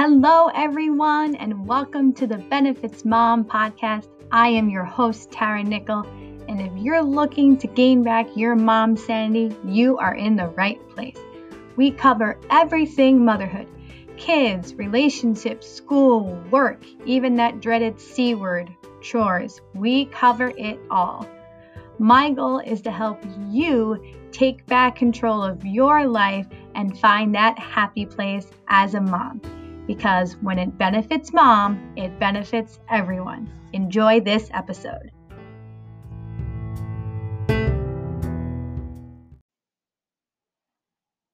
Hello, everyone, and welcome to the Benefits Mom podcast. I am your host, Tara Nickel, and if you're looking to gain back your mom sanity, you are in the right place. We cover everything motherhood kids, relationships, school, work, even that dreaded C word, chores. We cover it all. My goal is to help you take back control of your life and find that happy place as a mom. Because when it benefits mom, it benefits everyone. Enjoy this episode.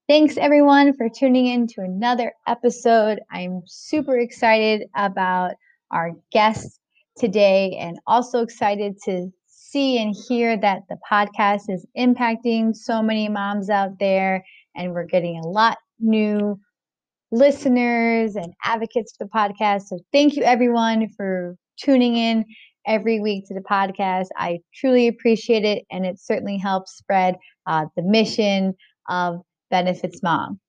Thanks everyone for tuning in to another episode. I'm super excited about our guest today and also excited to see and hear that the podcast is impacting so many moms out there, and we're getting a lot new listeners and advocates for the podcast. So thank you everyone for tuning in every week to the podcast. I truly appreciate it, and it certainly helps spread uh, the mission of Benefits Mom.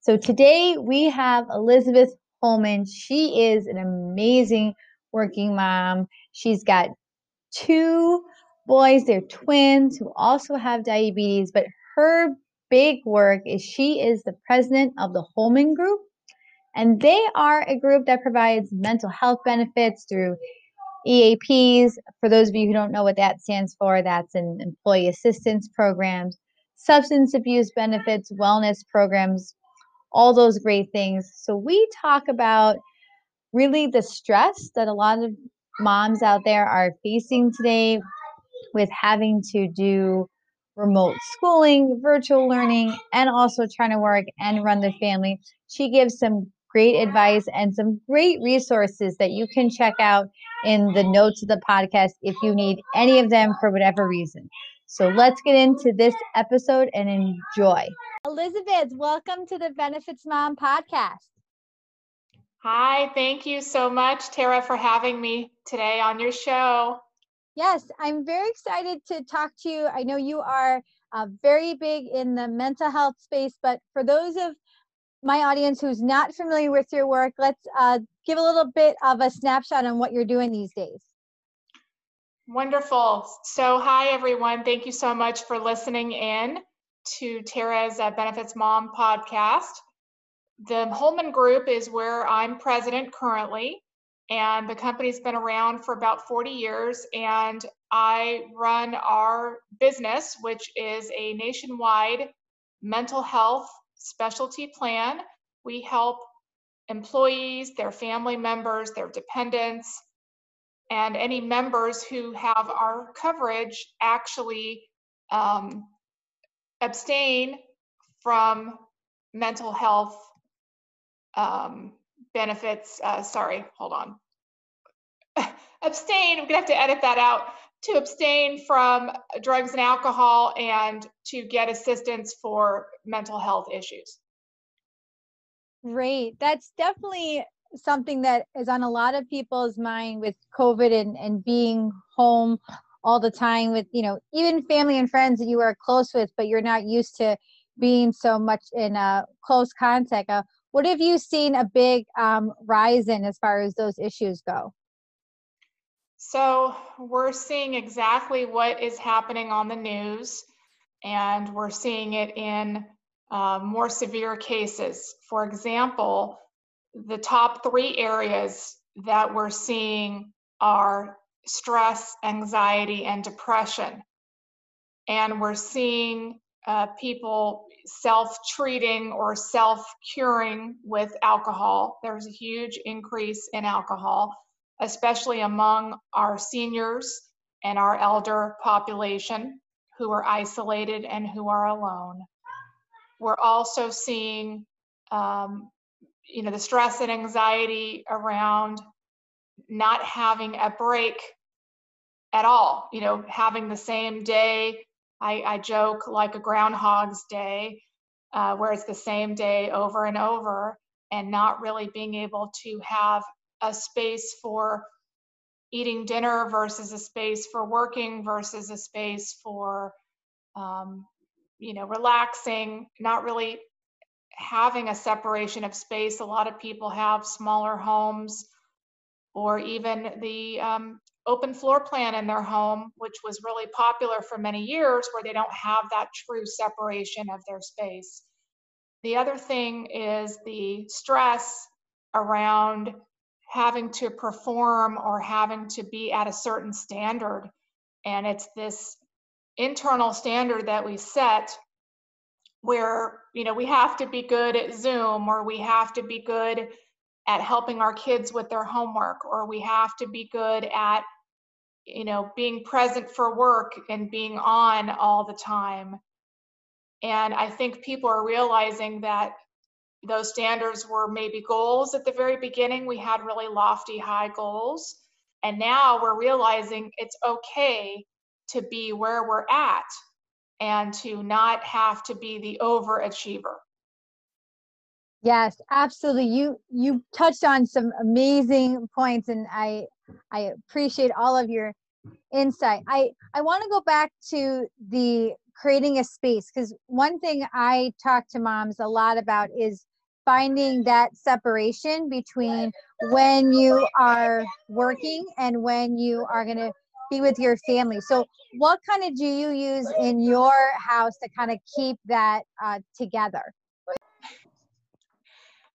So today we have Elizabeth Holman. She is an amazing working mom. She's got two boys, they're twins who also have diabetes, but her big work is she is the president of the Holman Group. And they are a group that provides mental health benefits through EAPs. For those of you who don't know what that stands for, that's an employee assistance programs, substance abuse benefits, wellness programs, all those great things. So we talk about really the stress that a lot of moms out there are facing today with having to do remote schooling, virtual learning, and also trying to work and run the family. She gives some great advice and some great resources that you can check out in the notes of the podcast if you need any of them for whatever reason. So let's get into this episode and enjoy. Elizabeth, welcome to the Benefits Mom podcast. Hi, thank you so much, Tara, for having me today on your show. Yes, I'm very excited to talk to you. I know you are uh, very big in the mental health space, but for those of my audience who's not familiar with your work, let's uh, give a little bit of a snapshot on what you're doing these days. Wonderful. So, hi everyone. Thank you so much for listening in to Tara's uh, Benefits Mom podcast. The Holman Group is where I'm president currently, and the company's been around for about 40 years. And I run our business, which is a nationwide mental health specialty plan. We help employees, their family members, their dependents, and any members who have our coverage actually um, abstain from mental health um, benefits. Uh, sorry, hold on. abstain, I'm gonna have to edit that out. To abstain from drugs and alcohol and to get assistance for mental health issues. Great. That's definitely something that is on a lot of people's mind with COVID and, and being home all the time with, you know, even family and friends that you are close with, but you're not used to being so much in a close contact. Uh, what have you seen a big um, rise in as far as those issues go? So we're seeing exactly what is happening on the news, and we're seeing it in uh, more severe cases. For example, the top three areas that we're seeing are stress, anxiety, and depression. And we're seeing uh, people self treating or self curing with alcohol. There's a huge increase in alcohol, especially among our seniors and our elder population who are isolated and who are alone. We're also seeing um, you know the stress and anxiety around not having a break at all you know having the same day i, I joke like a groundhog's day uh, where it's the same day over and over and not really being able to have a space for eating dinner versus a space for working versus a space for um, you know relaxing not really having a separation of space. A lot of people have smaller homes or even the um, open floor plan in their home, which was really popular for many years, where they don't have that true separation of their space. The other thing is the stress around having to perform or having to be at a certain standard. And it's this internal standard that we set where, you know, we have to be good at Zoom or we have to be good at helping our kids with their homework or we have to be good at you know being present for work and being on all the time and i think people are realizing that those standards were maybe goals at the very beginning we had really lofty high goals and now we're realizing it's okay to be where we're at and to not have to be the overachiever Yes, absolutely. You you touched on some amazing points and I I appreciate all of your insight. I I want to go back to the creating a space cuz one thing I talk to moms a lot about is finding that separation between when you are working and when you are going to be with your family. So, what kind of do you use in your house to kind of keep that uh, together?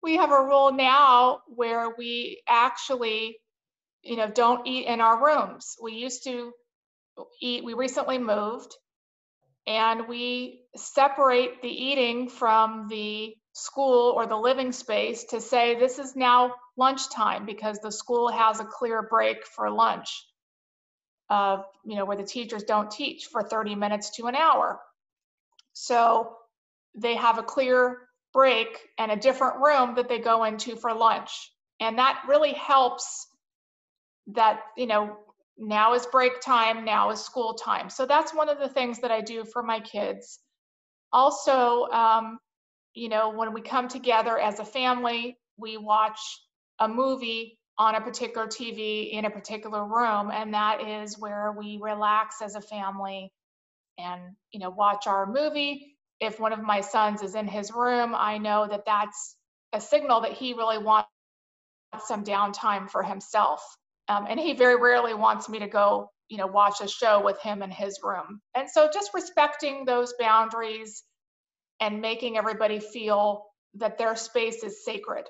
we have a rule now where we actually, you know, don't eat in our rooms. We used to eat, we recently moved and we separate the eating from the school or the living space to say this is now lunchtime because the school has a clear break for lunch. Uh, you know, where the teachers don't teach for 30 minutes to an hour. So they have a clear break and a different room that they go into for lunch. And that really helps that, you know, now is break time, now is school time. So that's one of the things that I do for my kids. Also, um, you know, when we come together as a family, we watch a movie on a particular TV in a particular room, and that is where we relax as a family and, you know, watch our movie if one of my sons is in his room, I know that that's a signal that he really wants some downtime for himself. Um, and he very rarely wants me to go, you know, watch a show with him in his room. And so just respecting those boundaries and making everybody feel that their space is sacred.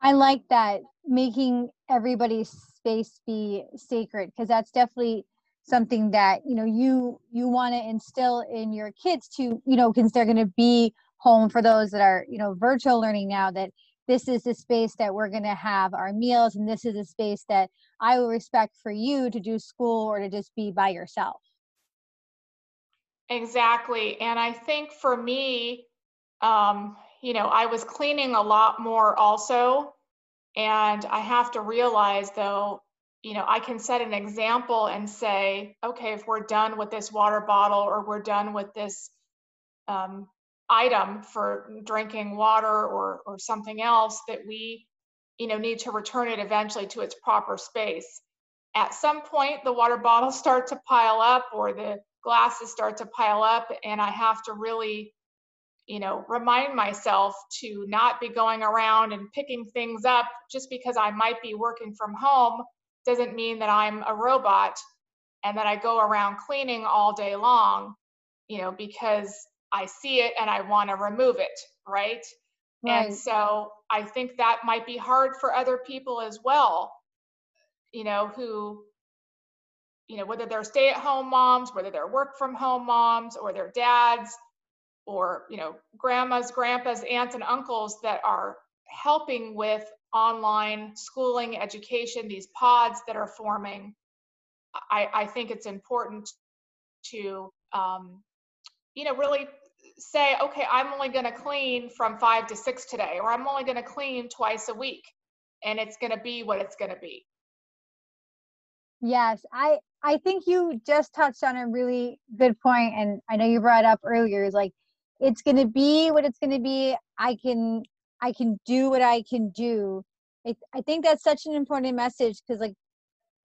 I like that, making everybody's space be sacred, because that's definitely something that you know you you want to instill in your kids to you know because they're going to be home for those that are you know virtual learning now that this is the space that we're going to have our meals and this is the space that i will respect for you to do school or to just be by yourself exactly and i think for me um you know i was cleaning a lot more also and i have to realize though you know, I can set an example and say, okay, if we're done with this water bottle or we're done with this um, item for drinking water or or something else that we, you know, need to return it eventually to its proper space. At some point, the water bottles start to pile up or the glasses start to pile up, and I have to really you know, remind myself to not be going around and picking things up just because I might be working from home doesn't mean that I'm a robot and that I go around cleaning all day long, you know, because I see it and I want to remove it, right? right? And so I think that might be hard for other people as well, you know, who, you know, whether they're stay at home moms, whether they're work from home moms, or their dads, or, you know, grandmas, grandpas, aunts, and uncles that are helping with online schooling, education, these pods that are forming, I, I think it's important to, um, you know, really say, okay, I'm only going to clean from five to six today, or I'm only going to clean twice a week, and it's going to be what it's going to be. Yes, I I think you just touched on a really good point, and I know you brought up earlier is like it's going to be what it's going to be. I can I can do what I can do. I, I think that's such an important message because like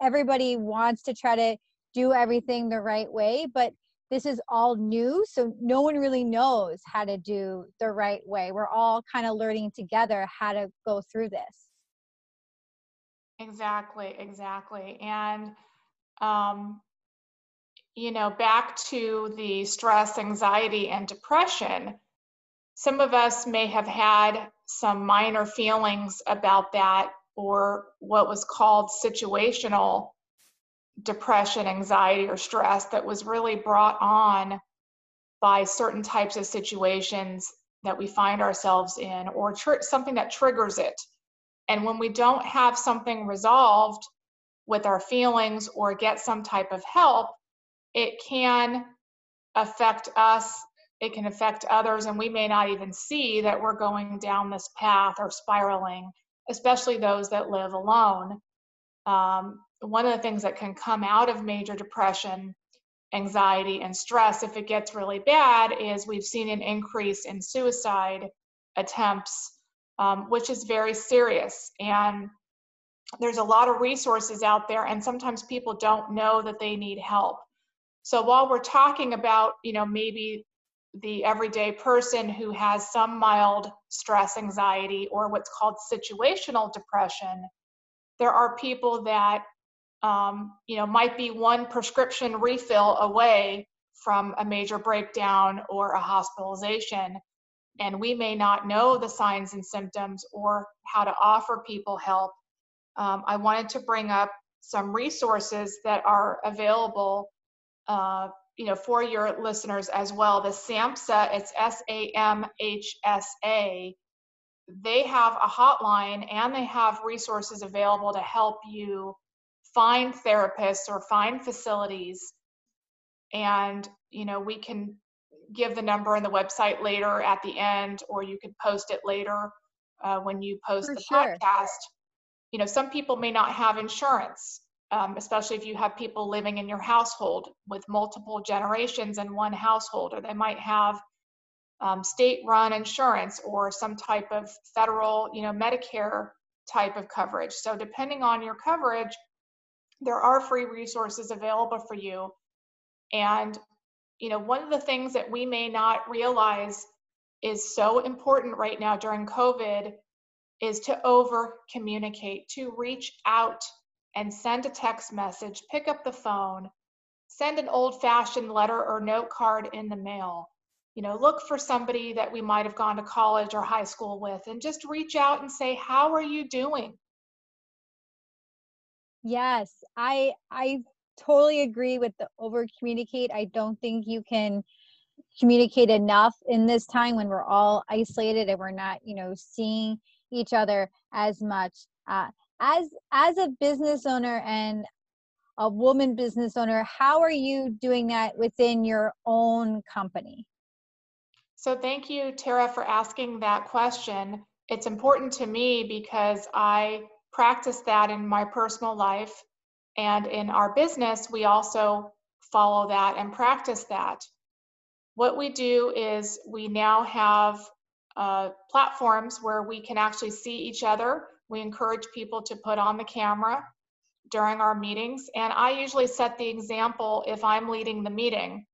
everybody wants to try to do everything the right way, but this is all new so no one really knows how to do the right way we're all kind of learning together how to go through this exactly exactly and um, you know back to the stress anxiety and depression some of us may have had some minor feelings about that or what was called situational depression, anxiety, or stress that was really brought on by certain types of situations that we find ourselves in or tr- something that triggers it. And when we don't have something resolved with our feelings or get some type of help, it can affect us, it can affect others, and we may not even see that we're going down this path or spiraling, especially those that live alone. Um, one of the things that can come out of major depression, anxiety, and stress, if it gets really bad, is we've seen an increase in suicide attempts, um, which is very serious. And there's a lot of resources out there, and sometimes people don't know that they need help. So while we're talking about, you know, maybe the everyday person who has some mild stress anxiety or what's called situational depression, there are people that um, you know, might be one prescription refill away from a major breakdown or a hospitalization. And we may not know the signs and symptoms or how to offer people help. Um, I wanted to bring up some resources that are available, uh, you know, for your listeners as well. The SAMHSA, it's S-A-M-H-S-A. They have a hotline and they have resources available to help you find therapists or find facilities and you know we can give the number and the website later at the end or you could post it later uh, when you post For the sure. podcast you know some people may not have insurance um, especially if you have people living in your household with multiple generations in one household or they might have um, state run insurance or some type of federal you know medicare type of coverage so depending on your coverage there are free resources available for you. And, you know, one of the things that we may not realize is so important right now during COVID is to over communicate, to reach out and send a text message, pick up the phone, send an old fashioned letter or note card in the mail. You know, look for somebody that we might have gone to college or high school with and just reach out and say, How are you doing? Yes, I I totally agree with the over communicate. I don't think you can communicate enough in this time when we're all isolated and we're not, you know, seeing each other as much. Uh, as as a business owner and a woman business owner, how are you doing that within your own company? So thank you, Tara, for asking that question. It's important to me because I practice that in my personal life. And in our business, we also follow that and practice that. What we do is we now have uh, platforms where we can actually see each other. We encourage people to put on the camera during our meetings. And I usually set the example if I'm leading the meeting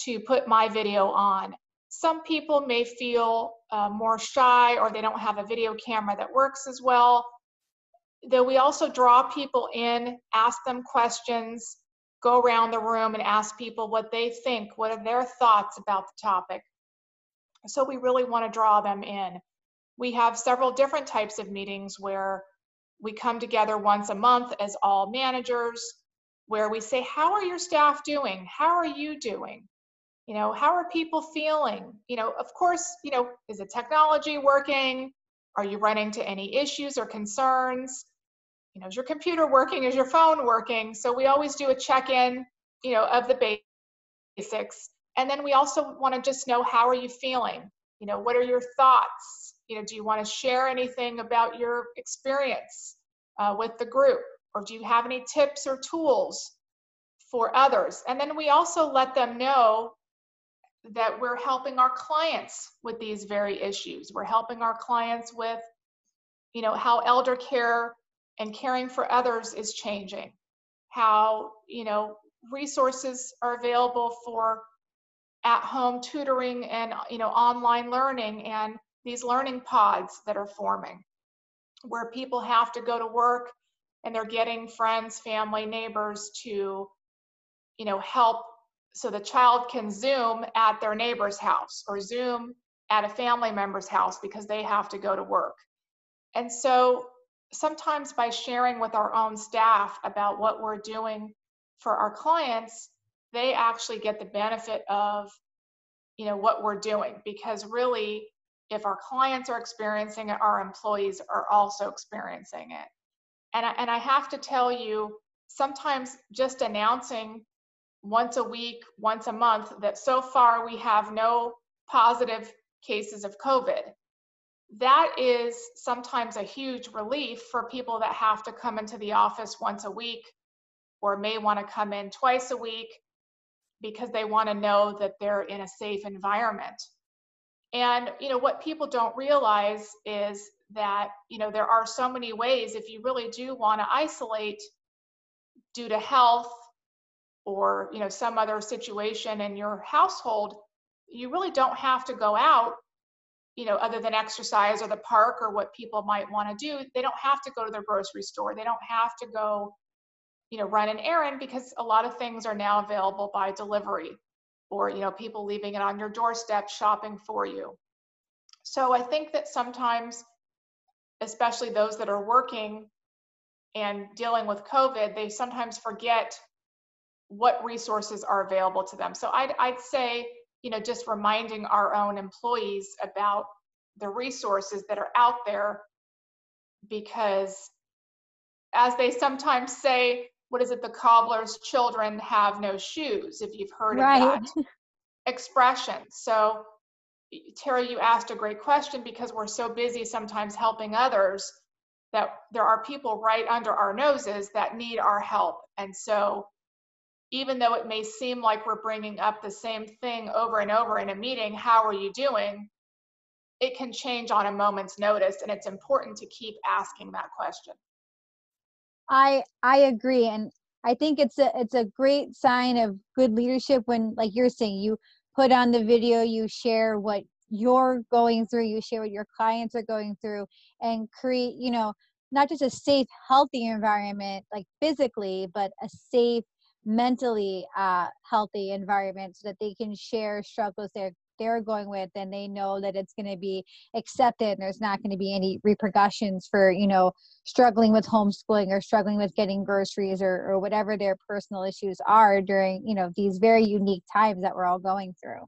to put my video on. Some people may feel uh, more shy or they don't have a video camera that works as well though we also draw people in, ask them questions, go around the room and ask people what they think, what are their thoughts about the topic. So we really want to draw them in. We have several different types of meetings where we come together once a month as all managers, where we say, How are your staff doing? How are you doing? You know, how are people feeling? You know, of course, you know, is the technology working? Are you running into any issues or concerns? you know, is your computer working? Is your phone working? So we always do a check-in, you know, of the basics. And then we also want to just know how are you feeling? You know, what are your thoughts? You know, do you want to share anything about your experience uh, with the group? Or do you have any tips or tools for others? And then we also let them know that we're helping our clients with these very issues. We're helping our clients with, you know, how elder care and caring for others is changing how you know resources are available for at-home tutoring and you know online learning and these learning pods that are forming where people have to go to work and they're getting friends family neighbors to you know help so the child can zoom at their neighbor's house or zoom at a family member's house because they have to go to work. And so sometimes by sharing with our own staff about what we're doing for our clients they actually get the benefit of you know what we're doing because really if our clients are experiencing it our employees are also experiencing it. And I, and I have to tell you sometimes just announcing once a week once a month that so far we have no positive cases of covid that is sometimes a huge relief for people that have to come into the office once a week or may want to come in twice a week because they want to know that they're in a safe environment. And you know what people don't realize is that you know there are so many ways if you really do want to isolate due to health or you know some other situation in your household, you really don't have to go out you know, other than exercise or the park or what people might want to do, they don't have to go to their grocery store. They don't have to go you know, run an errand because a lot of things are now available by delivery or, you know, people leaving it on your doorstep shopping for you. So I think that sometimes, especially those that are working and dealing with COVID, they sometimes forget what resources are available to them. So I'd, I'd say, you know, just reminding our own employees about the resources that are out there because as they sometimes say, what is it the cobbler's children have no shoes if you've heard right. of that expression so Terry, you asked a great question because we're so busy sometimes helping others that there are people right under our noses that need our help and so even though it may seem like we're bringing up the same thing over and over in a meeting how are you doing? It can change on a moment's notice and it's important to keep asking that question. I I agree, and I think it's a it's a great sign of good leadership when, like you're saying, you put on the video, you share what you're going through, you share what your clients are going through, and create, you know, not just a safe, healthy environment, like physically, but a safe, mentally uh, healthy environment so that they can share struggles they're they're going with and they know that it's going to be accepted and there's not going to be any repercussions for you know struggling with homeschooling or struggling with getting groceries or, or whatever their personal issues are during you know these very unique times that we're all going through.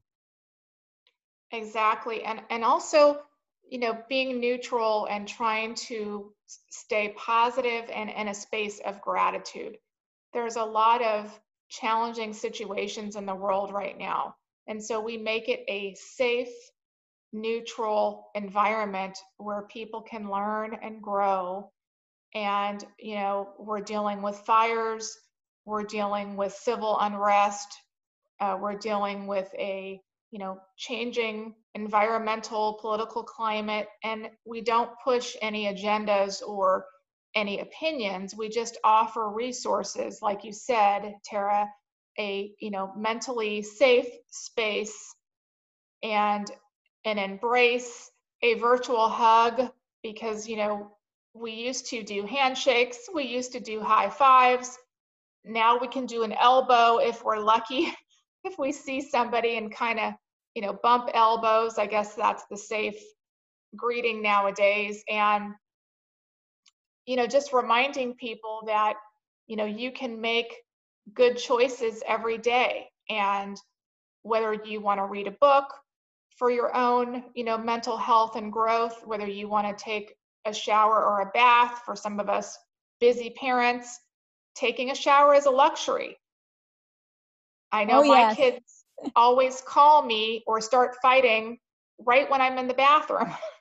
Exactly and and also you know being neutral and trying to stay positive and in a space of gratitude there's a lot of challenging situations in the world right now and so we make it a safe, neutral environment where people can learn and grow. And, you know, we're dealing with fires, we're dealing with civil unrest, uh, we're dealing with a, you know, changing environmental, political climate, and we don't push any agendas or any opinions. We just offer resources, like you said, Tara, a you know mentally safe space and and embrace a virtual hug because you know we used to do handshakes we used to do high fives now we can do an elbow if we're lucky if we see somebody and kind of you know bump elbows i guess that's the safe greeting nowadays and you know just reminding people that you know you can make good choices every day. And whether you want to read a book for your own you know mental health and growth whether you want to take a shower or a bath for some of us busy parents taking a shower is a luxury. I know oh, my yes. kids always call me or start fighting right when i'm in the bathroom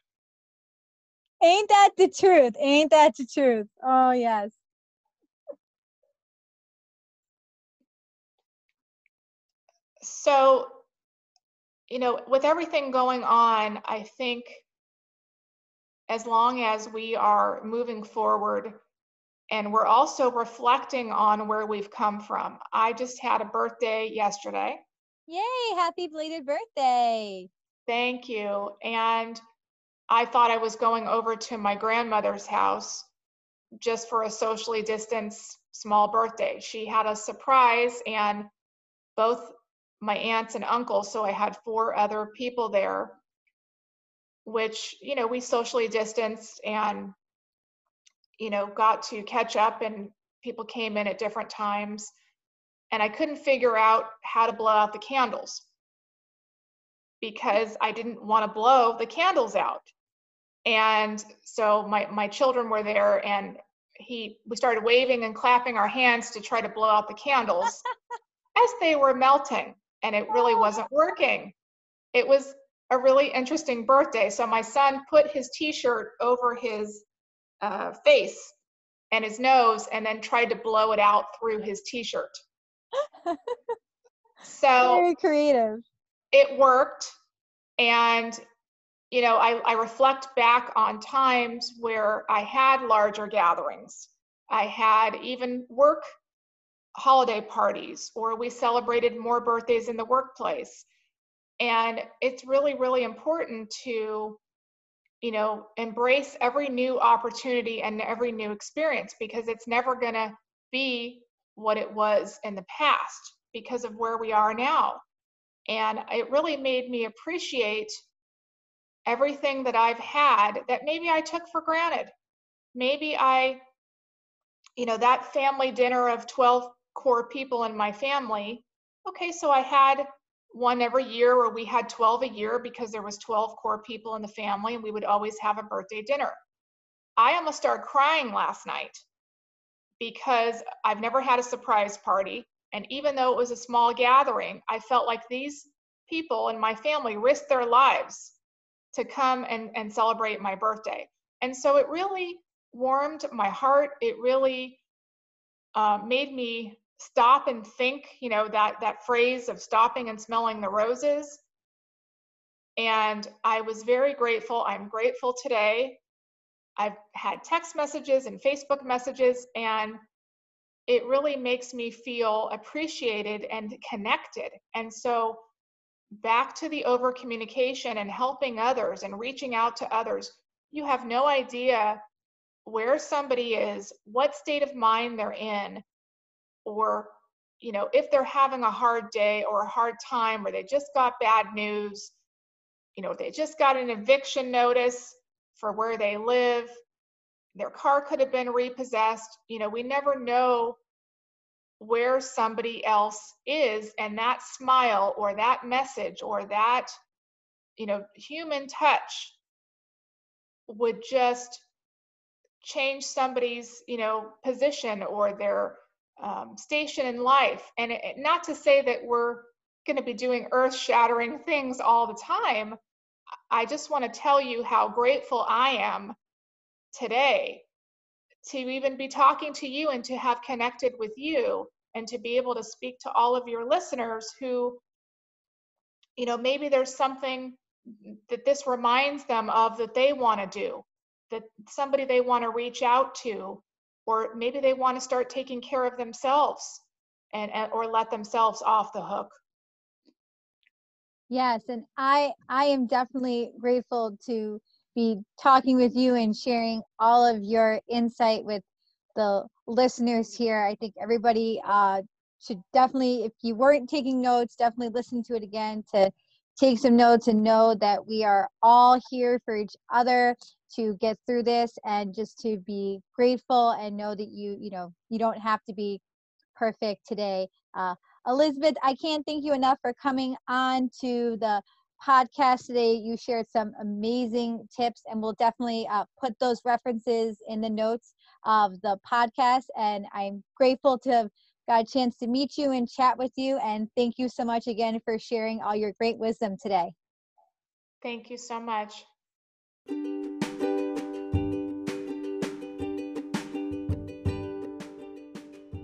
ain't that the truth ain't that the truth oh yes so you know with everything going on i think as long as we are moving forward and we're also reflecting on where we've come from. I just had a birthday yesterday. Yay, happy belated birthday. Thank you. And I thought I was going over to my grandmother's house just for a socially distanced small birthday. She had a surprise, and both my aunts and uncles, so I had four other people there, which, you know, we socially distanced and you know, got to catch up and people came in at different times. And I couldn't figure out how to blow out the candles because I didn't want to blow the candles out. And so my, my children were there and he we started waving and clapping our hands to try to blow out the candles as they were melting and it really wasn't working. It was a really interesting birthday. So my son put his t-shirt over his uh, face and his nose and then tried to blow it out through his t-shirt. so very creative. It worked. And, you know, I, I reflect back on times where I had larger gatherings. I had even work holiday parties, or we celebrated more birthdays in the workplace. And it's really, really important to you know, embrace every new opportunity and every new experience because it's never going to be what it was in the past because of where we are now. And it really made me appreciate everything that I've had that maybe I took for granted. Maybe I, you know, that family dinner of 12 core people in my family. Okay, so I had one every year where we had 12 a year because there was 12 core people in the family and we would always have a birthday dinner. I almost started crying last night because I've never had a surprise party. And even though it was a small gathering, I felt like these people in my family risked their lives to come and, and celebrate my birthday. And so it really warmed my heart. It really uh, made me stop and think, you know, that that phrase of stopping and smelling the roses. And I was very grateful. I'm grateful today. I've had text messages and Facebook messages, and it really makes me feel appreciated and connected. And so, back to the over communication and helping others and reaching out to others, you have no idea where somebody is, what state of mind they're in, or you know if they're having a hard day or a hard time or they just got bad news you know they just got an eviction notice for where they live their car could have been repossessed. You know we never know where somebody else is and that smile or that message or that you know human touch would just change somebody's you know position or their um, station in life. And it, not to say that we're going to be doing earth shattering things all the time. I just want to tell you how grateful I am today to even be talking to you and to have connected with you and to be able to speak to all of your listeners who, you know, maybe there's something that this reminds them of that they want to do, that somebody they want to reach out to, or maybe they want to start taking care of themselves and, or let themselves off the hook. Yes and i i am definitely grateful to be talking with you and sharing all of your insight with the listeners here. I think everybody uh, should definitely if you weren't taking notes definitely listen to it again to take some notes and know that we are all here for each other to get through this and just to be grateful and know that you you know you don't have to be perfect today. Uh, elizabeth i can't thank you enough for coming on to the podcast today you shared some amazing tips and we'll definitely uh, put those references in the notes of the podcast and i'm grateful to have got a chance to meet you and chat with you and thank you so much again for sharing all your great wisdom today thank you so much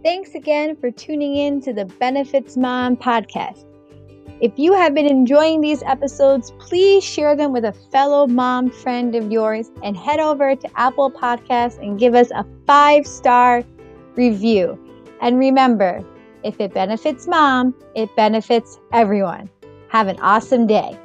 Thanks again for tuning in to the Benefits Mom podcast. If you have been enjoying these episodes, please share them with a fellow mom friend of yours and head over to Apple Podcasts and give us a five star review. And remember, if it benefits mom, it benefits everyone. Have an awesome day.